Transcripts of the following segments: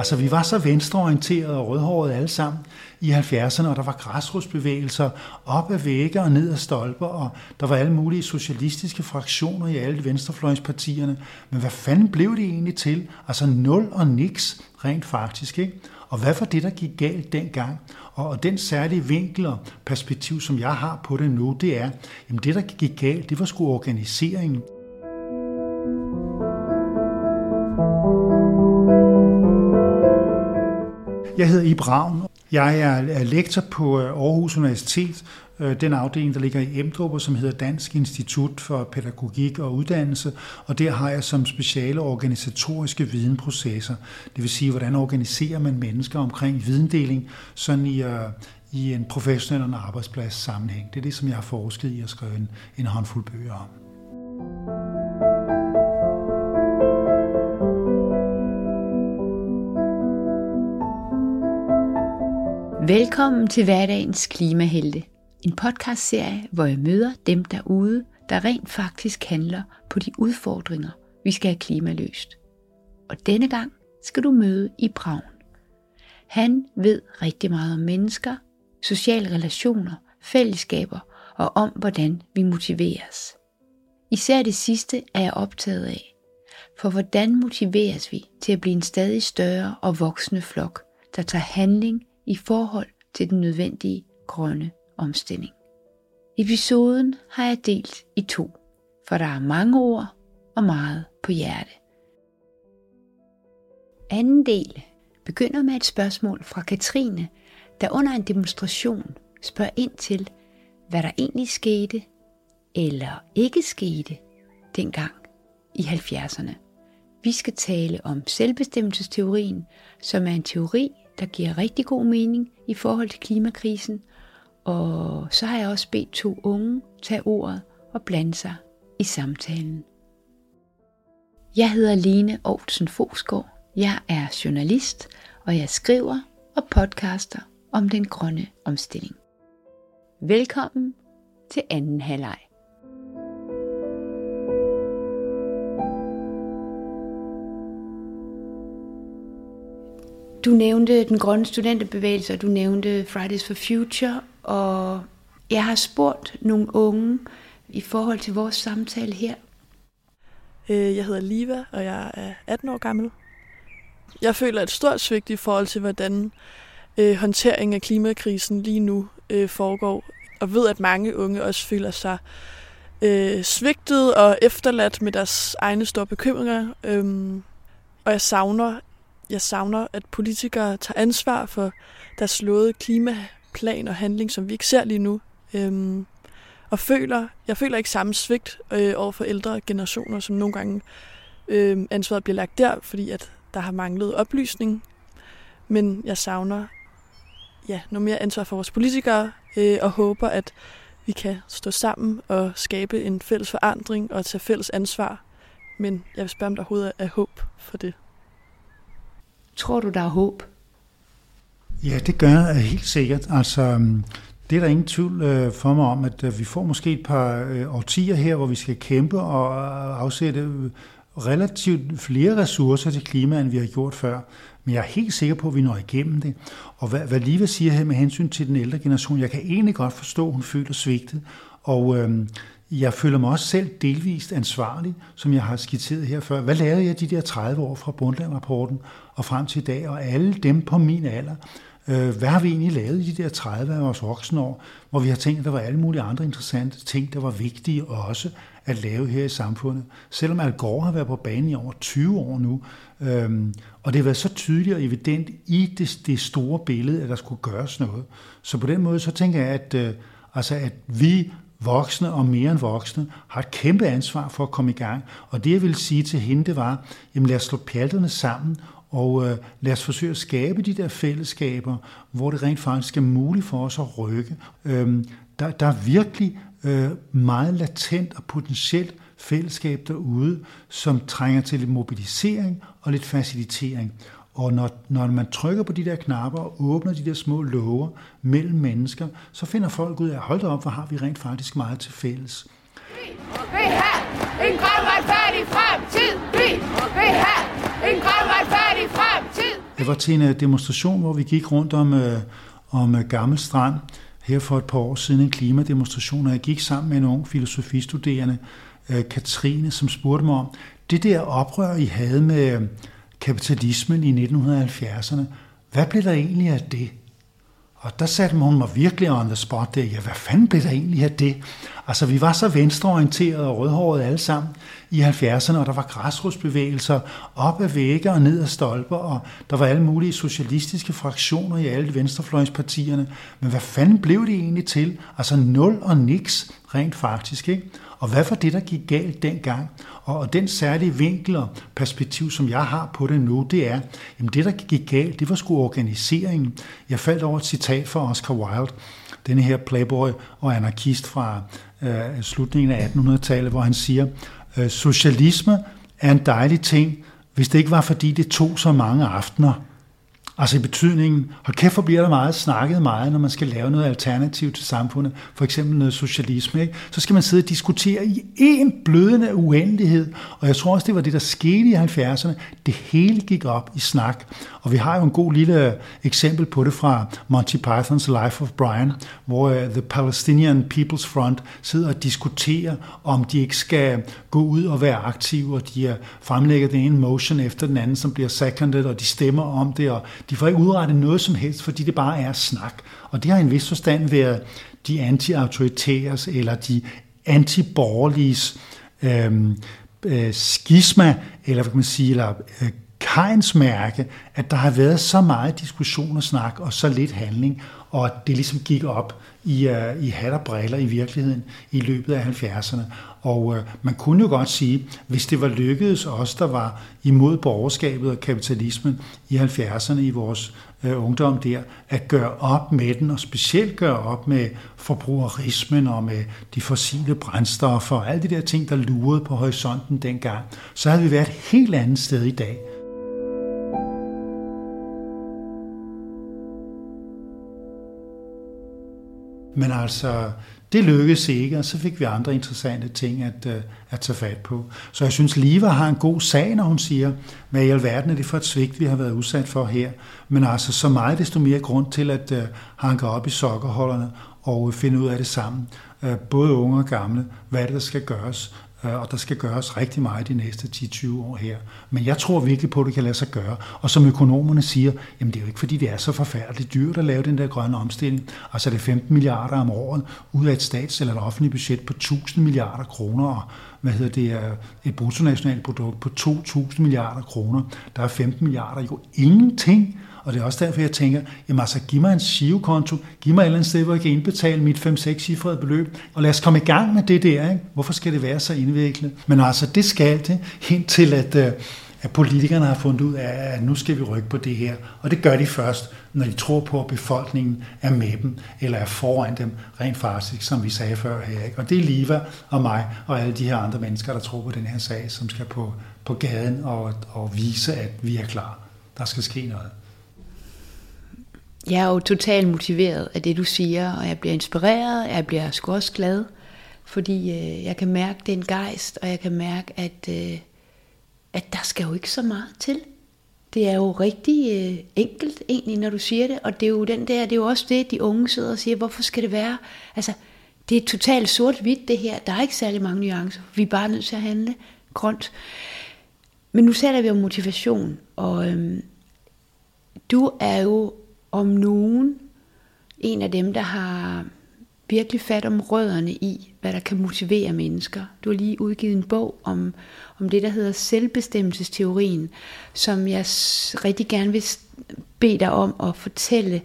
Altså, vi var så venstreorienterede og rødhårede alle sammen i 70'erne, og der var græsrodsbevægelser op ad vægge og ned ad stolper, og der var alle mulige socialistiske fraktioner i alle venstrefløjspartierne. Men hvad fanden blev det egentlig til? Altså nul og niks rent faktisk, ikke? Og hvad var det, der gik galt dengang? Og den særlige vinkel og perspektiv, som jeg har på det nu, det er, jamen det, der gik galt, det var sgu organiseringen. Jeg hedder Ib Ravn. Jeg er lektor på øh, Aarhus Universitet, øh, den afdeling, der ligger i Emdrup, som hedder Dansk Institut for Pædagogik og Uddannelse, og der har jeg som speciale organisatoriske videnprocesser. Det vil sige, hvordan organiserer man mennesker omkring videndeling, sådan i, øh, i en professionel og arbejdsplads sammenhæng. Det er det, som jeg har forsket i at skrive en, en håndfuld bøger om. Velkommen til hverdagens klimahelte. En podcastserie, hvor jeg møder dem derude, der rent faktisk handler på de udfordringer, vi skal have klimaløst. Og denne gang skal du møde i Braun. Han ved rigtig meget om mennesker, sociale relationer, fællesskaber og om, hvordan vi motiveres. Især det sidste er jeg optaget af. For hvordan motiveres vi til at blive en stadig større og voksende flok, der tager handling i forhold til den nødvendige grønne omstilling. Episoden har jeg delt i to, for der er mange ord og meget på hjerte. Anden del begynder med et spørgsmål fra Katrine, der under en demonstration spørger ind til, hvad der egentlig skete eller ikke skete dengang i 70'erne. Vi skal tale om selvbestemmelsesteorien, som er en teori, der giver rigtig god mening i forhold til klimakrisen. Og så har jeg også bedt to unge tage ordet og blande sig i samtalen. Jeg hedder Line Aarhusen Fosgaard. Jeg er journalist, og jeg skriver og podcaster om den grønne omstilling. Velkommen til anden halvleg. Du nævnte den grønne studenterbevægelse, og du nævnte Fridays for Future, og jeg har spurgt nogle unge i forhold til vores samtale her. Øh, jeg hedder Liva, og jeg er 18 år gammel. Jeg føler et stort svigt i forhold til, hvordan øh, håndteringen af klimakrisen lige nu øh, foregår, og ved, at mange unge også føler sig øh, svigtet og efterladt med deres egne store bekymringer. Øhm, og jeg savner jeg savner, at politikere tager ansvar for deres slåede klimaplan og handling, som vi ikke ser lige nu. Øhm, og føler, jeg føler ikke samme svigt øh, over for ældre generationer, som nogle gange øh, ansvaret bliver lagt der, fordi at der har manglet oplysning. Men jeg savner ja, noget mere ansvar for vores politikere, øh, og håber, at vi kan stå sammen og skabe en fælles forandring og tage fælles ansvar. Men jeg vil spørge, om der overhovedet er håb for det. Tror du, der er håb? Ja, det gør jeg helt sikkert. Altså, øhm, det er der ingen tvivl øh, for mig om, at øh, vi får måske et par øh, årtier her, hvor vi skal kæmpe og afsætte relativt flere ressourcer til klima, end vi har gjort før. Men jeg er helt sikker på, at vi når igennem det. Og hvad, hvad Liva siger her med hensyn til den ældre generation, jeg kan egentlig godt forstå, at hun føler svigtet. Og øhm, jeg føler mig også selv delvist ansvarlig, som jeg har skitseret her før. Hvad lavede jeg de der 30 år fra Brundtland-rapporten og frem til i dag, og alle dem på min alder? Øh, hvad har vi egentlig lavet i de der 30 af vores voksenår, hvor vi har tænkt, at der var alle mulige andre interessante ting, der var vigtige også at lave her i samfundet. Selvom Al Gore har været på banen i over 20 år nu, øhm, og det har været så tydeligt og evident i det, det store billede, at der skulle gøres noget. Så på den måde, så tænker jeg, at, øh, altså, at vi voksne og mere end voksne, har et kæmpe ansvar for at komme i gang. Og det jeg ville sige til hende, det var, jamen lad os slå pjalterne sammen, og øh, lad os forsøge at skabe de der fællesskaber, hvor det rent faktisk er muligt for os at rykke. Øhm, der, der er virkelig øh, meget latent og potentielt fællesskab derude, som trænger til lidt mobilisering og lidt facilitering. Og når, når man trykker på de der knapper og åbner de der små låger mellem mennesker, så finder folk ud af, hold da op, hvor har vi rent faktisk meget til fælles. Vi vil have en grøn retfærdig fremtid! Vi vil have en grøn retfærdig fremtid! Jeg var til en øh, demonstration, hvor vi gik rundt om, øh, om øh, Gammel Strand her for et par år siden, en klimademonstration, og jeg gik sammen med en ung filosofistuderende, øh, Katrine, som spurgte mig om, det der oprør, I havde med øh, kapitalismen i 1970'erne, hvad blev der egentlig af det? Og der satte hun mig virkelig on the spot der. Ja, hvad fanden blev der egentlig af det? Altså, vi var så venstreorienterede og rødhårede alle sammen i 70'erne, og der var græsrodsbevægelser op ad vægge og ned ad stolper, og der var alle mulige socialistiske fraktioner i alle venstrefløjspartierne. Men hvad fanden blev det egentlig til? Altså nul og niks rent faktisk, ikke? Og hvad var det, der gik galt dengang? Og den særlige vinkel og perspektiv, som jeg har på det nu, det er, jamen det, der gik galt, det var sgu organiseringen. Jeg faldt over et citat fra Oscar Wilde, denne her playboy og anarkist fra øh, slutningen af 1800-tallet, hvor han siger, Øh, socialisme er en dejlig ting, hvis det ikke var fordi det tog så mange aftener. Altså i betydningen, hold kæft, hvor bliver der meget snakket meget, når man skal lave noget alternativ til samfundet, for eksempel noget socialisme, ikke? så skal man sidde og diskutere i en blødende uendelighed, og jeg tror også, det var det, der skete i 70'erne. Det hele gik op i snak, og vi har jo en god lille eksempel på det fra Monty Python's Life of Brian, hvor øh, The Palestinian People's Front sidder og diskuterer, om de ikke skal gå ud og være aktive, og de fremlægger den ene motion efter den anden, som bliver seconded, og de stemmer om det, og de får ikke udrettet noget som helst, fordi det bare er snak. Og det har i en vis forstand været de anti-autoritæres eller de anti øh, øh, skisma, eller hvad kan man sige, eller øh, kajnsmærke, at der har været så meget diskussion og snak, og så lidt handling, og at det ligesom gik op i, uh, i hat og briller i virkeligheden i løbet af 70'erne. Og uh, man kunne jo godt sige, hvis det var lykkedes os, der var imod borgerskabet og kapitalismen i 70'erne i vores uh, ungdom der, at gøre op med den, og specielt gøre op med forbrugerismen og med de fossile brændstoffer og alle de der ting, der lurede på horisonten dengang, så havde vi været et helt andet sted i dag. Men altså, det lykkedes ikke, og så fik vi andre interessante ting at, øh, at tage fat på. Så jeg synes, Liva har en god sag, når hun siger, hvad i alverden er det for et svigt, vi har været udsat for her. Men altså, så meget desto mere grund til at øh, uh, hanke op i sokkerholderne og øh, finde ud af det sammen. Uh, både unge og gamle, hvad det, der skal gøres Øh, og der skal gøres rigtig meget de næste 10-20 år her. Men jeg tror virkelig på, at det kan lade sig gøre. Og som økonomerne siger, jamen det er jo ikke fordi, det er så forfærdeligt dyrt at lave den der grønne omstilling. Altså det er 15 milliarder om året ud af et stats- eller et offentligt budget på 1000 milliarder kroner, og hvad hedder det, øh, et bruttonationalprodukt på 2.000 milliarder kroner. Der er 15 milliarder jo ingenting og det er også derfor, jeg tænker, jamen altså, giv mig en sivekonto, giv mig et eller andet sted, hvor jeg kan indbetale mit 5-6 cifrede beløb, og lad os komme i gang med det der. Ikke? Hvorfor skal det være så indviklet? Men altså, det skal det, indtil at, øh, at politikerne har fundet ud af, at nu skal vi rykke på det her. Og det gør de først, når de tror på, at befolkningen er med dem, eller er foran dem, rent faktisk, som vi sagde før her. Ikke? Og det er Liva og mig og alle de her andre mennesker, der tror på den her sag, som skal på, på gaden og, og vise, at vi er klar. Der skal ske noget. Jeg er jo totalt motiveret af det, du siger, og jeg bliver inspireret, jeg bliver sgu også glad, fordi øh, jeg kan mærke den gejst, og jeg kan mærke, at, øh, at der skal jo ikke så meget til. Det er jo rigtig øh, enkelt egentlig, når du siger det, og det er jo den der, det er jo også det, de unge sidder og siger, hvorfor skal det være? Altså, det er totalt sort-hvidt det her, der er ikke særlig mange nuancer, vi er bare nødt til at handle grønt. Men nu taler vi om motivation, og øhm, du er jo om nogen en af dem, der har virkelig fat om rødderne i, hvad der kan motivere mennesker. Du har lige udgivet en bog om, om det, der hedder selvbestemmelsesteorien, som jeg rigtig gerne vil bede dig om at fortælle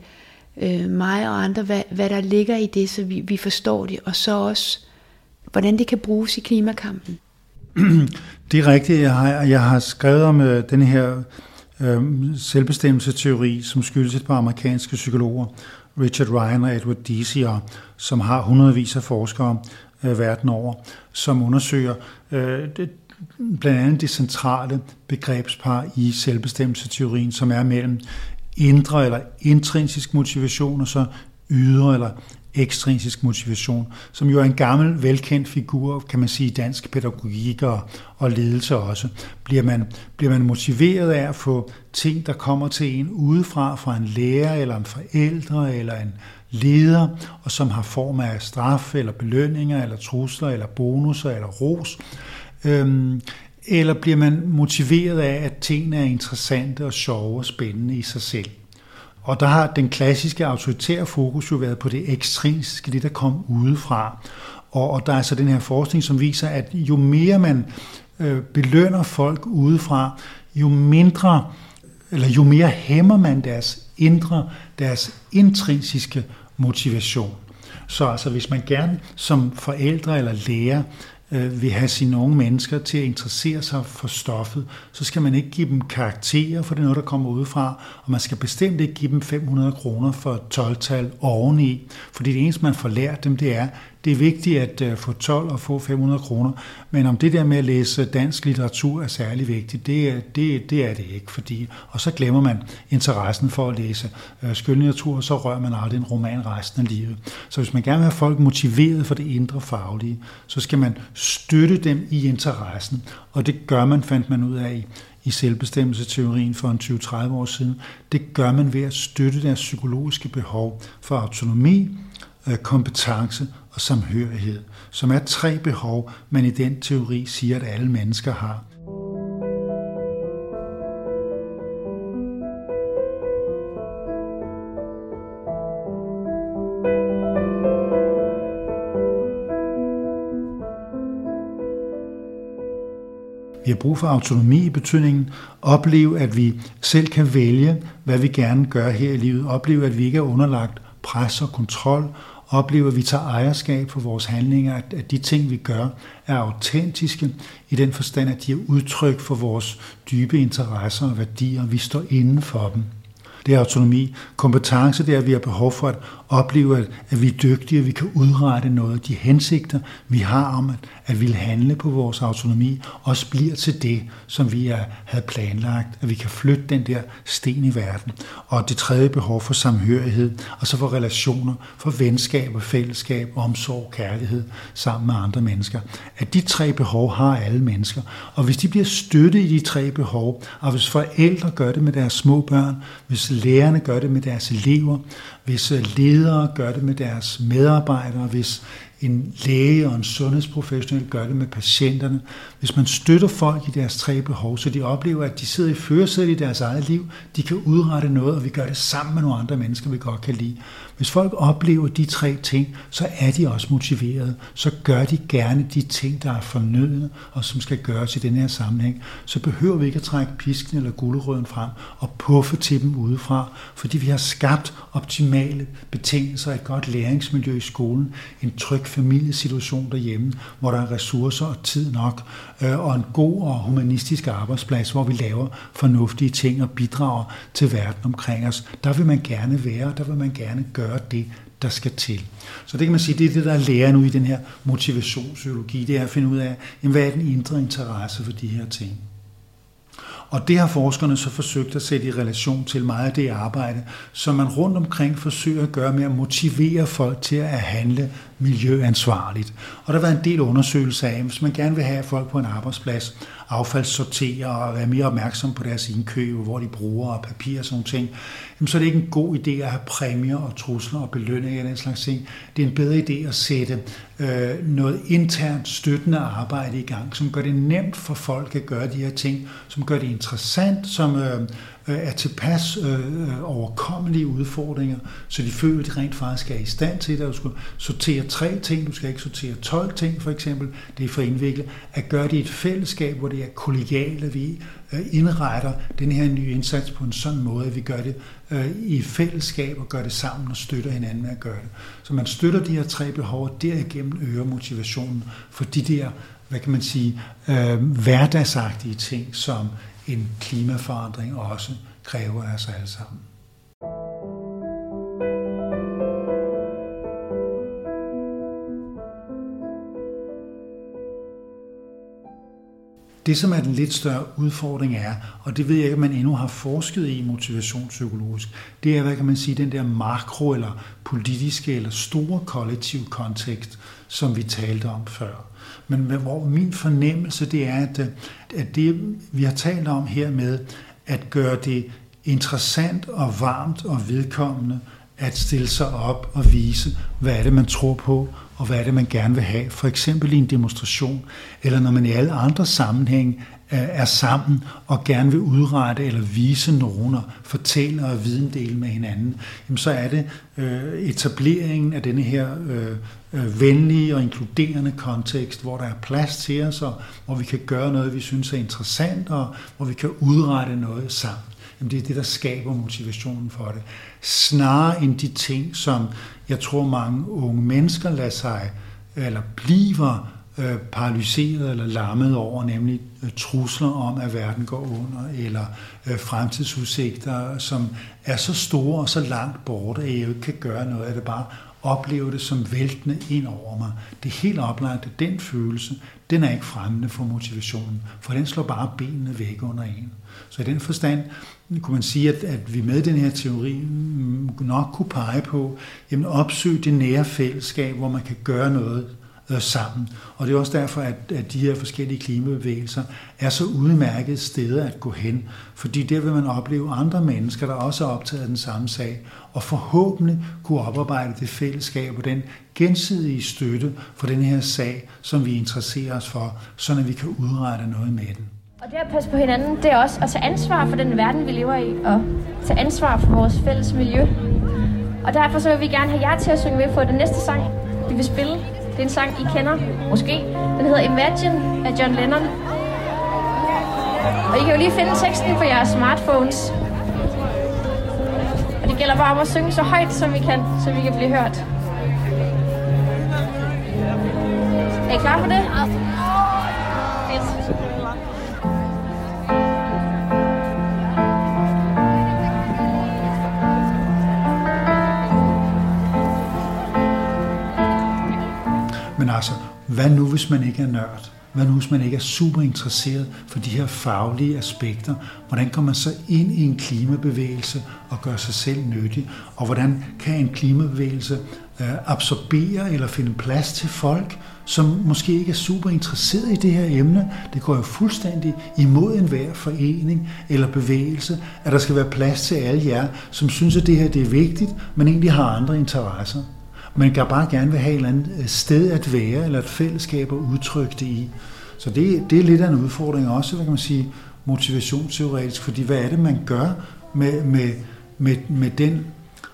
øh, mig og andre, hvad, hvad der ligger i det, så vi, vi forstår det, og så også, hvordan det kan bruges i klimakampen. Det er rigtigt. Jeg har, jeg har skrevet om øh, den her øh, selvbestemmelseteori, som skyldes et par amerikanske psykologer, Richard Ryan og Edward Deci, som har hundredvis af forskere øh, verden over, som undersøger øh, det, blandt andet det centrale begrebspar i selvbestemmelseteorien, som er mellem indre eller intrinsisk motivation og så ydre eller ekstrinsisk motivation, som jo er en gammel, velkendt figur, kan man sige, i dansk pædagogik og, og ledelse også. Bliver man, bliver man motiveret af at få ting, der kommer til en udefra, fra en lærer, eller en forældre, eller en leder, og som har form af straf, eller belønninger, eller trusler, eller bonusser, eller ros, øhm, eller bliver man motiveret af, at tingene er interessante og sjove og spændende i sig selv? Og der har den klassiske autoritære fokus jo været på det ekstrinsiske, det der kom udefra. Og, og der er så den her forskning, som viser, at jo mere man øh, belønner folk udefra, jo mindre, eller jo mere hæmmer man deres indre, deres intrinsiske motivation. Så altså, hvis man gerne som forældre eller lærer øh, vil have sine unge mennesker til at interessere sig for stoffet, så skal man ikke give dem karakterer, for det er noget, der kommer udefra, og man skal bestemt ikke give dem 500 kroner for 12-tal oveni, fordi det eneste, man får lært dem, det er, det er vigtigt at øh, få 12 og få 500 kroner, men om det der med at læse dansk litteratur er særlig vigtigt, det, det, det er det ikke, fordi, og så glemmer man interessen for at læse skønlitteratur, skønlitteratur, så rører man aldrig en roman resten af livet. Så hvis man gerne vil have folk motiveret for det indre faglige, så skal man støtte dem i interessen, og det gør man, fandt man ud af i, i selvbestemmelseteorien for en 20-30 år siden. Det gør man ved at støtte deres psykologiske behov for autonomi, kompetence og samhørighed, som er tre behov, man i den teori siger, at alle mennesker har. Vi har brug for autonomi i betydningen. Opleve, at vi selv kan vælge, hvad vi gerne gør her i livet. Opleve, at vi ikke er underlagt pres og kontrol, opleve, at vi tager ejerskab for vores handlinger, at de ting, vi gør, er autentiske i den forstand, at de er udtryk for vores dybe interesser og værdier, vi står inden for dem det er autonomi. Kompetence, det er, at vi har behov for at opleve, at vi er dygtige, at vi kan udrette noget. De hensigter, vi har om at, at ville handle på vores autonomi, også bliver til det, som vi er, havde planlagt. At vi kan flytte den der sten i verden. Og det tredje behov for samhørighed, og så for relationer, for venskab og fællesskab, omsorg, kærlighed sammen med andre mennesker. At de tre behov har alle mennesker. Og hvis de bliver støttet i de tre behov, og hvis forældre gør det med deres små børn, hvis lærerne gør det med deres elever, hvis øh, ledere gør det med deres medarbejdere, hvis en læge og en sundhedsprofessionel gør det med patienterne. Hvis man støtter folk i deres tre behov, så de oplever, at de sidder i førersædet i deres eget liv, de kan udrette noget, og vi gør det sammen med nogle andre mennesker, vi godt kan lide. Hvis folk oplever de tre ting, så er de også motiverede. Så gør de gerne de ting, der er fornødne, og som skal gøres i den her sammenhæng. Så behøver vi ikke at trække pisken eller guldrøden frem og puffe til dem udefra, fordi vi har skabt optimale betingelser, et godt læringsmiljø i skolen, en tryg familiesituation derhjemme, hvor der er ressourcer og tid nok, Øh, og en god og humanistisk arbejdsplads, hvor vi laver fornuftige ting og bidrager til verden omkring os. Der vil man gerne være, der vil man gerne gøre det, der skal til. Så det kan man sige, det er det, der er lærer nu i den her motivationspsykologi, det er at finde ud af, jamen, hvad er den indre interesse for de her ting. Og det har forskerne så forsøgt at sætte i relation til meget af det arbejde, som man rundt omkring forsøger at gøre med at motivere folk til at handle miljøansvarligt. Og der har været en del undersøgelser af, hvis man gerne vil have folk på en arbejdsplads affaldssortere og være mere opmærksom på deres indkøb, hvor de bruger og papir og sådan ting, jamen så er det ikke en god idé at have præmier og trusler og belønninger og den slags ting. Det er en bedre idé at sætte øh, noget internt støttende arbejde i gang, som gør det nemt for folk at gøre de her ting, som gør det interessant, som øh, øh er tilpas øh, øh, overkommelige udfordringer, så de føler, at de rent faktisk er i stand til det. Du skal sortere tre ting, du skal ikke sortere 12 ting for eksempel, det er for indviklet. At gøre det i et fællesskab, hvor det er kollegialt, at vi Øh, indretter den her nye indsats på en sådan måde, at vi gør det øh, i fællesskab og gør det sammen og støtter hinanden med at gøre det. Så man støtter de her tre behov, og derigennem øger motivationen for de der hvad kan man sige, øh, hverdagsagtige ting, som en klimaforandring også kræver af os alle sammen. Det, som er den lidt større udfordring er, og det ved jeg ikke, om man endnu har forsket i motivationspsykologisk, det er, hvad kan man sige, den der makro- eller politiske eller store kollektiv kontekst, som vi talte om før. Men hvor min fornemmelse det er, at, øh, at det, vi har talt om her med, at gøre det interessant og varmt og vedkommende at stille sig op og vise, hvad er det, man tror på, og hvad er det, man gerne vil have. For eksempel i en demonstration, eller når man i alle andre sammenhænge er sammen og gerne vil udrette eller vise nogen og fortælle og videndele med hinanden, jamen så er det øh, etableringen af denne her øh, øh, venlige og inkluderende kontekst, hvor der er plads til os, og hvor vi kan gøre noget, vi synes er interessant, og hvor vi kan udrette noget sammen. Jamen det er det, der skaber motivationen for det. Snarere end de ting, som jeg tror mange unge mennesker lader sig, eller bliver øh, paralyseret eller lammet over, nemlig øh, trusler om, at verden går under, eller øh, fremtidsudsigter, som er så store og så langt borte, at jeg ikke kan gøre noget af det, bare opleve det som væltende ind over mig. Det er helt oplagt, at den følelse, den er ikke fremmende for motivationen, for den slår bare benene væk under en. Så i den forstand kunne man sige, at, at vi med den her teori nok kunne pege på, jamen opsøg det nære fællesskab, hvor man kan gøre noget øh, sammen. Og det er også derfor, at, at de her forskellige klimabevægelser er så udmærket steder at gå hen, fordi der vil man opleve andre mennesker, der også er optaget af den samme sag, og forhåbentlig kunne oparbejde det fællesskab og den gensidige støtte for den her sag, som vi interesserer os for, så vi kan udrette noget med den. Og det at passe på hinanden, det er også at tage ansvar for den verden, vi lever i, og tage ansvar for vores fælles miljø. Og derfor så vil vi gerne have jer til at synge med på den næste sang, vi vil spille. Det er en sang, I kender, måske. Den hedder Imagine af John Lennon. Og I kan jo lige finde teksten på jeres smartphones. Det gælder bare om at synge så højt, som vi kan, så vi kan blive hørt. Er I klar på det? altså, hvad nu hvis man ikke er nørd? Hvad nu hvis man ikke er super interesseret for de her faglige aspekter? Hvordan kommer man så ind i en klimabevægelse og gør sig selv nyttig? Og hvordan kan en klimabevægelse øh, absorbere eller finde plads til folk, som måske ikke er super interesseret i det her emne? Det går jo fuldstændig imod enhver forening eller bevægelse, at der skal være plads til alle jer, som synes, at det her det er vigtigt, men egentlig har andre interesser. Man kan bare gerne vil have et eller andet øh, sted at være, eller et fællesskab at udtrykke det i. Så det, det er lidt af en udfordring også, hvad kan man sige, motivationsteoretisk, fordi hvad er det, man gør med, med, med, med den,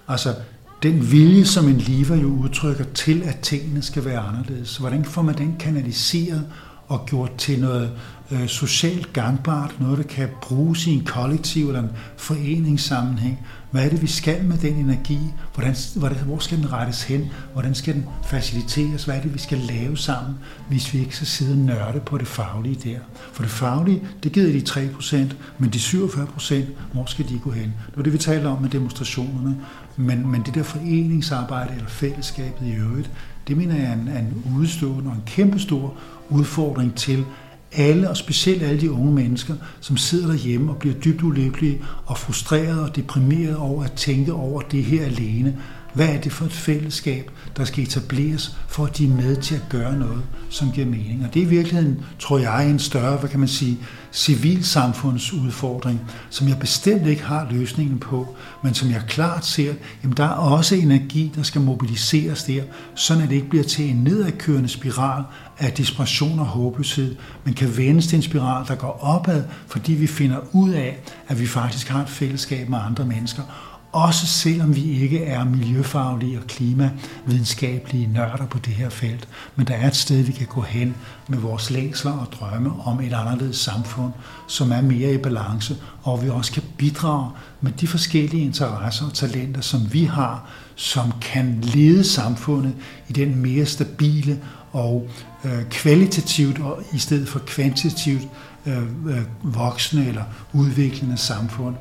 altså den vilje, som en lever jo udtrykker til, at tingene skal være anderledes. Hvordan får man den kanaliseret og gjort til noget øh, socialt gangbart, noget, der kan bruges i en kollektiv eller en foreningssammenhæng. Hvad er det, vi skal med den energi? Hvordan, hvordan, hvor skal den rettes hen? Hvordan skal den faciliteres? Hvad er det, vi skal lave sammen, hvis vi ikke skal sidde og nørde på det faglige der? For det faglige, det giver de 3%, men de 47%, hvor skal de gå hen? Det var det, vi talte om med demonstrationerne. Men, men det der foreningsarbejde eller fællesskabet i øvrigt, det mener jeg er en, en udstående og en kæmpestor udfordring til alle, og specielt alle de unge mennesker, som sidder derhjemme og bliver dybt ulykkelige og frustrerede og deprimerede over at tænke over det her alene. Hvad er det for et fællesskab, der skal etableres, for at de er med til at gøre noget, som giver mening? Og det er i virkeligheden, tror jeg, en større, hvad kan man sige, civilsamfundsudfordring, som jeg bestemt ikke har løsningen på, men som jeg klart ser, jamen der er også energi, der skal mobiliseres der, sådan at det ikke bliver til en nedadkørende spiral af desperation og håbløshed, men kan vendes til en spiral, der går opad, fordi vi finder ud af, at vi faktisk har et fællesskab med andre mennesker, også selvom vi ikke er miljøfaglige og klimavidenskabelige nørder på det her felt. Men der er et sted, vi kan gå hen med vores længsler og drømme om et anderledes samfund, som er mere i balance, og vi også kan bidrage med de forskellige interesser og talenter, som vi har, som kan lede samfundet i den mere stabile og øh, kvalitativt og i stedet for kvantitativt øh, øh, voksende eller udviklende samfund.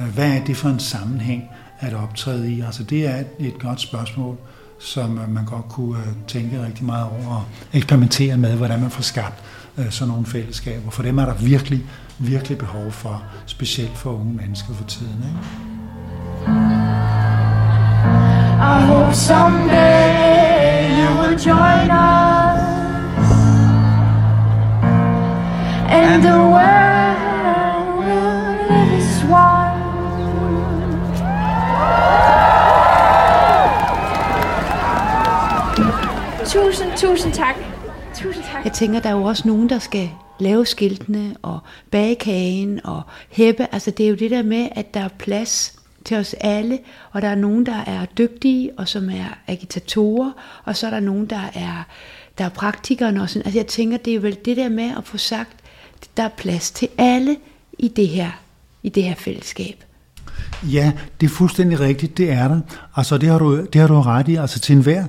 Øh, hvad er det for en sammenhæng at optræde i? Altså det er et, godt spørgsmål, som øh, man godt kunne øh, tænke rigtig meget over og eksperimentere med, hvordan man får skabt sådan nogle fællesskaber. For dem er der virkelig, virkelig behov for, specielt for unge mennesker for tiden. Ikke? I hope someday you will join us and the world Tusind, tusind tak. Tusind tak. Jeg tænker, der er jo også nogen, der skal lave skiltene og bage kagen og hæppe. Altså det er jo det der med, at der er plads til os alle, og der er nogen, der er dygtige, og som er agitatorer, og så er der nogen, der er, der er praktikere. Og sådan. Altså jeg tænker, det er vel det der med at få sagt, der er plads til alle i det her, i det her fællesskab. Ja, det er fuldstændig rigtigt, det er der. Altså det har du, det har du ret i. Altså til enhver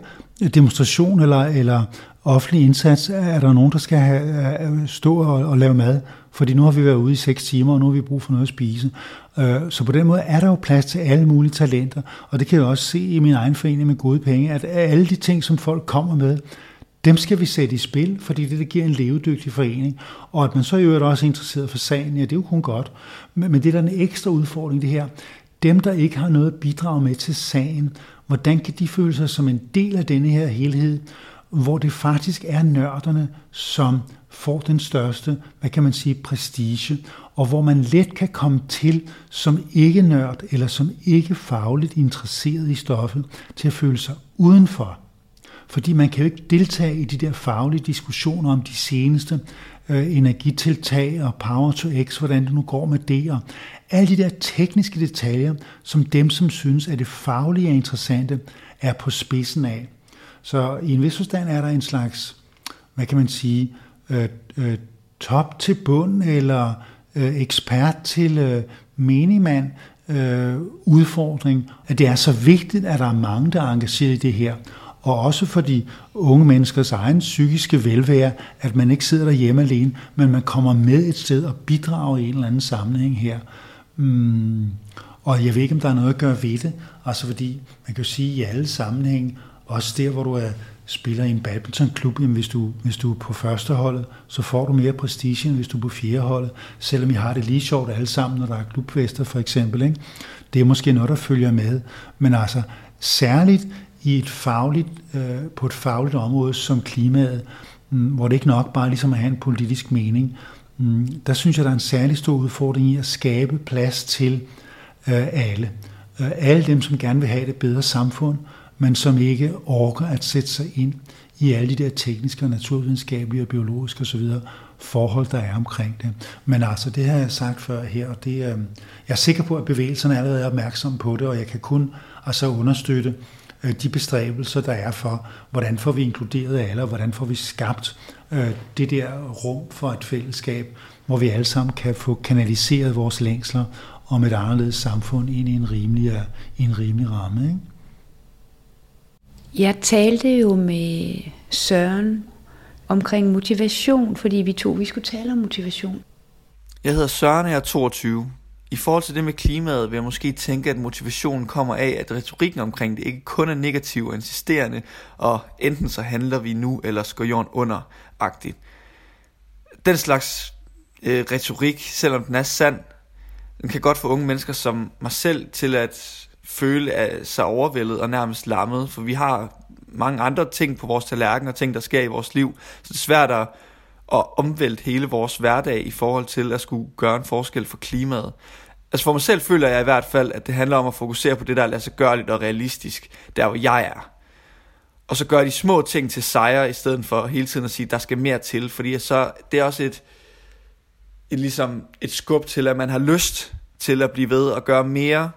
demonstration eller, eller offentlig indsats er der nogen, der skal have, øh, stå og, og lave mad, fordi nu har vi været ude i seks timer, og nu har vi brug for noget at spise. Øh, så på den måde er der jo plads til alle mulige talenter, og det kan jeg også se i min egen forening med gode penge, at alle de ting, som folk kommer med, dem skal vi sætte i spil, fordi det, det giver en levedygtig forening. Og at man så i øvrigt også er interesseret for sagen, ja, det er jo kun godt. Men, men det er en ekstra udfordring, det her. Dem, der ikke har noget at bidrage med til sagen, hvordan kan de føle sig som en del af denne her helhed, hvor det faktisk er nørderne, som får den største, hvad kan man sige, prestige, og hvor man let kan komme til som ikke nørd eller som ikke fagligt interesseret i stoffet, til at føle sig udenfor. Fordi man kan jo ikke deltage i de der faglige diskussioner om de seneste øh, energitiltag og power to x, hvordan det nu går med det, og alle de der tekniske detaljer, som dem, som synes, at det faglige er interessante, er på spidsen af. Så i en vis forstand er der en slags, hvad kan man sige, øh, øh, top til bund, eller øh, ekspert til øh, menigmand, øh, udfordring, at det er så vigtigt, at der er mange, der er engageret i det her. Og også for de unge menneskers egen psykiske velvære, at man ikke sidder derhjemme alene, men man kommer med et sted og bidrager i en eller anden sammenhæng her. Mm. Og jeg ved ikke, om der er noget at gøre ved det, altså fordi man kan jo sige i alle sammenhænge, også der, hvor du er spiller i en badmintonklub, jamen hvis du, hvis du er på første holdet, så får du mere prestige, end hvis du er på fjerde holdet, selvom I har det lige sjovt alle sammen, når der er klubfester for eksempel. Ikke? Det er måske noget, der følger med. Men altså, særligt i et fagligt, øh, på et fagligt område som klimaet, mm, hvor det ikke nok bare ligesom at have en politisk mening, mm, der synes jeg, der er en særlig stor udfordring i at skabe plads til øh, alle. Øh, alle dem, som gerne vil have et bedre samfund, men som ikke orker at sætte sig ind i alle de der tekniske og naturvidenskabelige og biologiske osv. forhold, der er omkring det. Men altså, det har jeg sagt før her, og det, øh, jeg er sikker på, at bevægelserne allerede er opmærksomme på det, og jeg kan kun altså understøtte øh, de bestræbelser, der er for, hvordan får vi inkluderet alle, og hvordan får vi skabt øh, det der rum for et fællesskab, hvor vi alle sammen kan få kanaliseret vores længsler om et anderledes samfund ind i en rimelig, i en rimelig ramme. Ikke? Jeg talte jo med Søren omkring motivation, fordi vi to vi skulle tale om motivation. Jeg hedder Søren, og jeg er 22. I forhold til det med klimaet vil jeg måske tænke, at motivationen kommer af, at retorikken omkring det ikke kun er negativ og insisterende, og enten så handler vi nu, eller går jorden under-agtigt. Den slags øh, retorik, selvom den er sand, den kan godt få unge mennesker som mig selv til at føle sig overvældet og nærmest lammet, for vi har mange andre ting på vores tallerken og ting, der sker i vores liv, så det er svært at, og omvælte hele vores hverdag i forhold til at skulle gøre en forskel for klimaet. Altså for mig selv føler jeg i hvert fald, at det handler om at fokusere på det, der er lade sig gørligt og realistisk, der hvor jeg er. Og så gøre de små ting til sejre, i stedet for hele tiden at sige, at der skal mere til, fordi så, det er også et, et, ligesom et skub til, at man har lyst til at blive ved og gøre mere,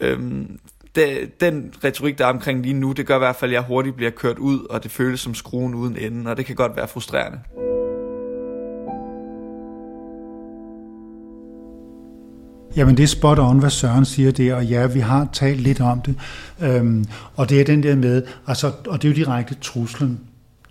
Øhm, det, den retorik, der er omkring lige nu, det gør i hvert fald, at jeg hurtigt bliver kørt ud, og det føles som skruen uden ende, og det kan godt være frustrerende. Jamen det er spot on, hvad Søren siger der, og ja, vi har talt lidt om det. Øhm, og det er den der med, altså, og det er jo direkte truslen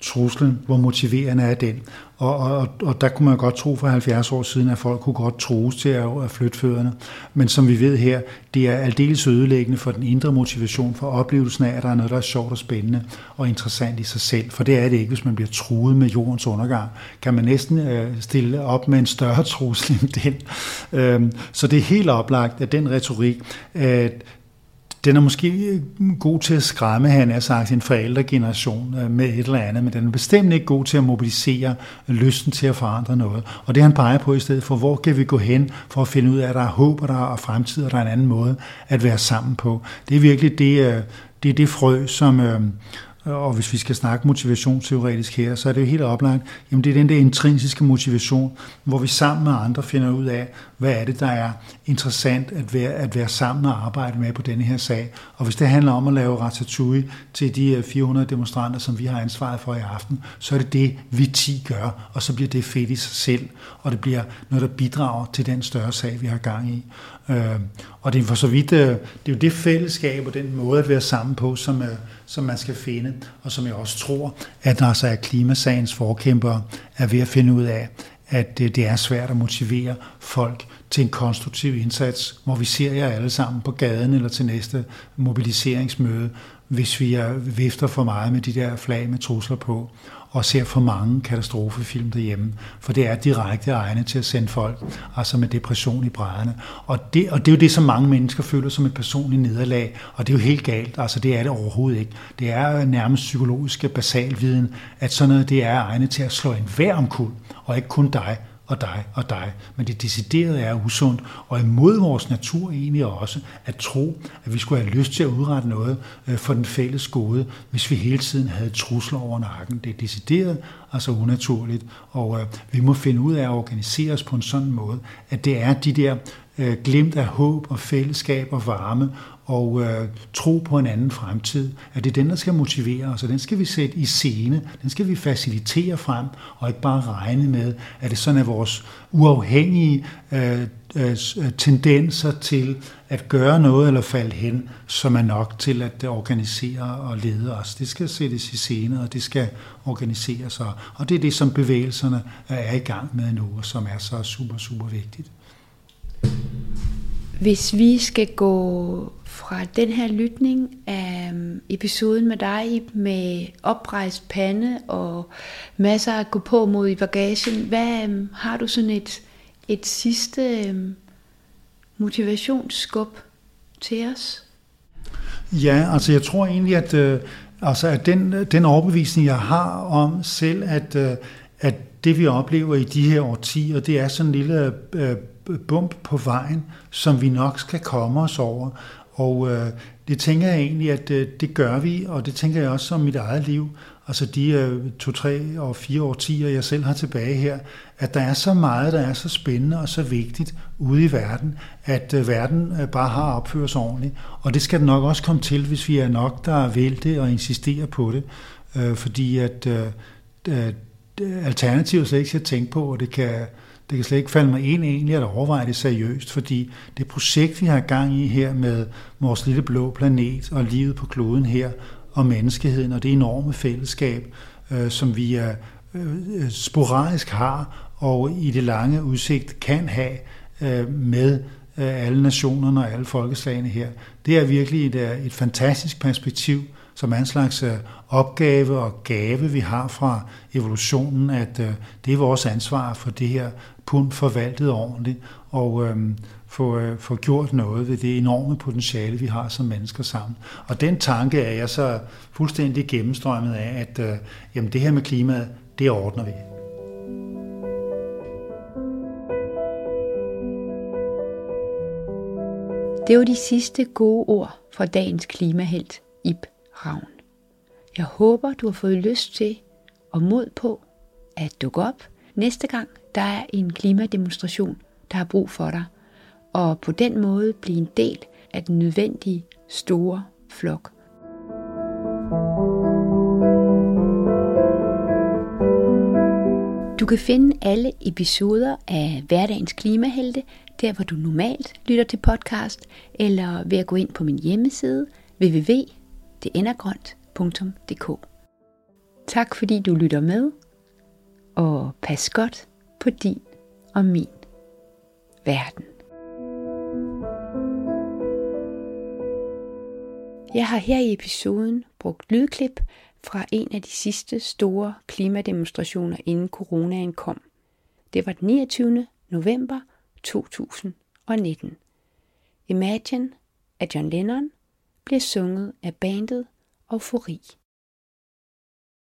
truslen, hvor motiverende er den. Og, og, og der kunne man godt tro for 70 år siden, at folk kunne godt troes til at, at flytte fødderne. Men som vi ved her, det er aldeles ødelæggende for den indre motivation, for oplevelsen af, at der er noget, der er sjovt og spændende og interessant i sig selv. For det er det ikke, hvis man bliver truet med jordens undergang. Kan man næsten øh, stille op med en større trussel end den. Øhm, så det er helt oplagt, at den retorik, at den er måske god til at skræmme, han er sagt, en forældregeneration øh, med et eller andet, men den er bestemt ikke god til at mobilisere lysten til at forandre noget. Og det han peger på i stedet for, hvor kan vi gå hen for at finde ud af, at der er håb, og der er fremtid, og der er en anden måde at være sammen på. Det er virkelig det, øh, det, er det frø, som, øh, og hvis vi skal snakke motivationsteoretisk her, så er det jo helt oplagt, jamen det er den der intrinsiske motivation, hvor vi sammen med andre finder ud af, hvad er det, der er interessant at være, at være sammen og arbejde med på denne her sag. Og hvis det handler om at lave ratatouille til de øh, 400 demonstranter, som vi har ansvaret for i aften, så er det det, vi 10 gør, og så bliver det fedt i sig selv, og det bliver noget, der bidrager til den større sag, vi har gang i. Øh, og det er for så vidt, øh, det er jo det fællesskab og den måde at være sammen på, som, øh, som man skal finde, og som jeg også tror, at når så er klimasagens forkæmpere er ved at finde ud af, at øh, det er svært at motivere folk til en konstruktiv indsats, hvor vi ser jer alle sammen på gaden eller til næste mobiliseringsmøde, hvis vi er vifter for meget med de der flag med trusler på og ser for mange katastrofefilm derhjemme, for det er direkte egne til at sende folk, altså med depression i brædderne. Og det, og det er jo det, som mange mennesker føler som et personligt nederlag, og det er jo helt galt, altså det er det overhovedet ikke. Det er nærmest psykologisk basalviden, at sådan noget, det er egne til at slå en hver omkuld, og ikke kun dig, og dig og dig. Men det deciderede er usundt, og imod vores natur egentlig også at tro, at vi skulle have lyst til at udrette noget øh, for den fælles gode, hvis vi hele tiden havde trusler over nakken. Det er decideret, altså unaturligt, og øh, vi må finde ud af at organisere os på en sådan måde, at det er de der øh, glimt af håb og fællesskab og varme og øh, tro på en anden fremtid, at det er den, der skal motivere os, og den skal vi sætte i scene, den skal vi facilitere frem, og ikke bare regne med, at det sådan er vores uafhængige øh, øh, øh tendenser til at gøre noget eller falde hen, som er nok til at organisere og lede os. Det skal sættes i scene, og det skal organiseres, og det er det, som bevægelserne er i gang med nu, og som er så super, super vigtigt. Hvis vi skal gå fra den her lytning af øhm, episoden med dig med oprejst pande og masser at gå på mod i bagagen, hvad øhm, har du sådan et, et sidste øhm, motivationsskub til os? Ja, altså jeg tror egentlig, at, øh, altså, at den, den overbevisning, jeg har om selv, at, øh, at det vi oplever i de her årtier, det er sådan en lille øh, bump på vejen, som vi nok skal komme os over. Og øh, det tænker jeg egentlig, at øh, det gør vi, og det tænker jeg også om mit eget liv. Altså de øh, to, tre og fire årtier, jeg selv har tilbage her, at der er så meget, der er så spændende og så vigtigt ude i verden, at øh, verden øh, bare har opført sig ordentligt. Og det skal nok også komme til, hvis vi er nok, der vil det og insisterer på det. Øh, fordi at øh, øh alternativet slet ikke skal tænke på, og det kan det kan slet ikke falde mig ind egentlig at overveje det seriøst, fordi det projekt, vi har gang i her med vores lille blå planet og livet på kloden her, og menneskeheden og det enorme fællesskab, øh, som vi er, øh, sporadisk har, og i det lange udsigt kan have øh, med øh, alle nationerne og alle folkeslagene her. Det er virkelig et, øh, et fantastisk perspektiv, som er en slags øh, opgave og gave, vi har fra evolutionen, at det er vores ansvar for det her pund forvaltet ordentligt, og øh, få, øh, få gjort noget ved det enorme potentiale, vi har som mennesker sammen. Og den tanke er jeg så fuldstændig gennemstrømmet af, at øh, jamen det her med klimaet, det ordner vi. Det var de sidste gode ord fra dagens klimahelt, Ib Ravn. Jeg håber, du har fået lyst til og mod på at dukke op næste gang, der er en klimademonstration, der har brug for dig, og på den måde blive en del af den nødvendige store flok. Du kan finde alle episoder af Hverdagens Klimahelte, der hvor du normalt lytter til podcast, eller ved at gå ind på min hjemmeside www.detendergrønt.dk Tak fordi du lytter med, og pas godt på din og min verden. Jeg har her i episoden brugt lydklip fra en af de sidste store klimademonstrationer inden coronaen kom. Det var den 29. november 2019. Imagine af John Lennon blev sunget af bandet Eufori.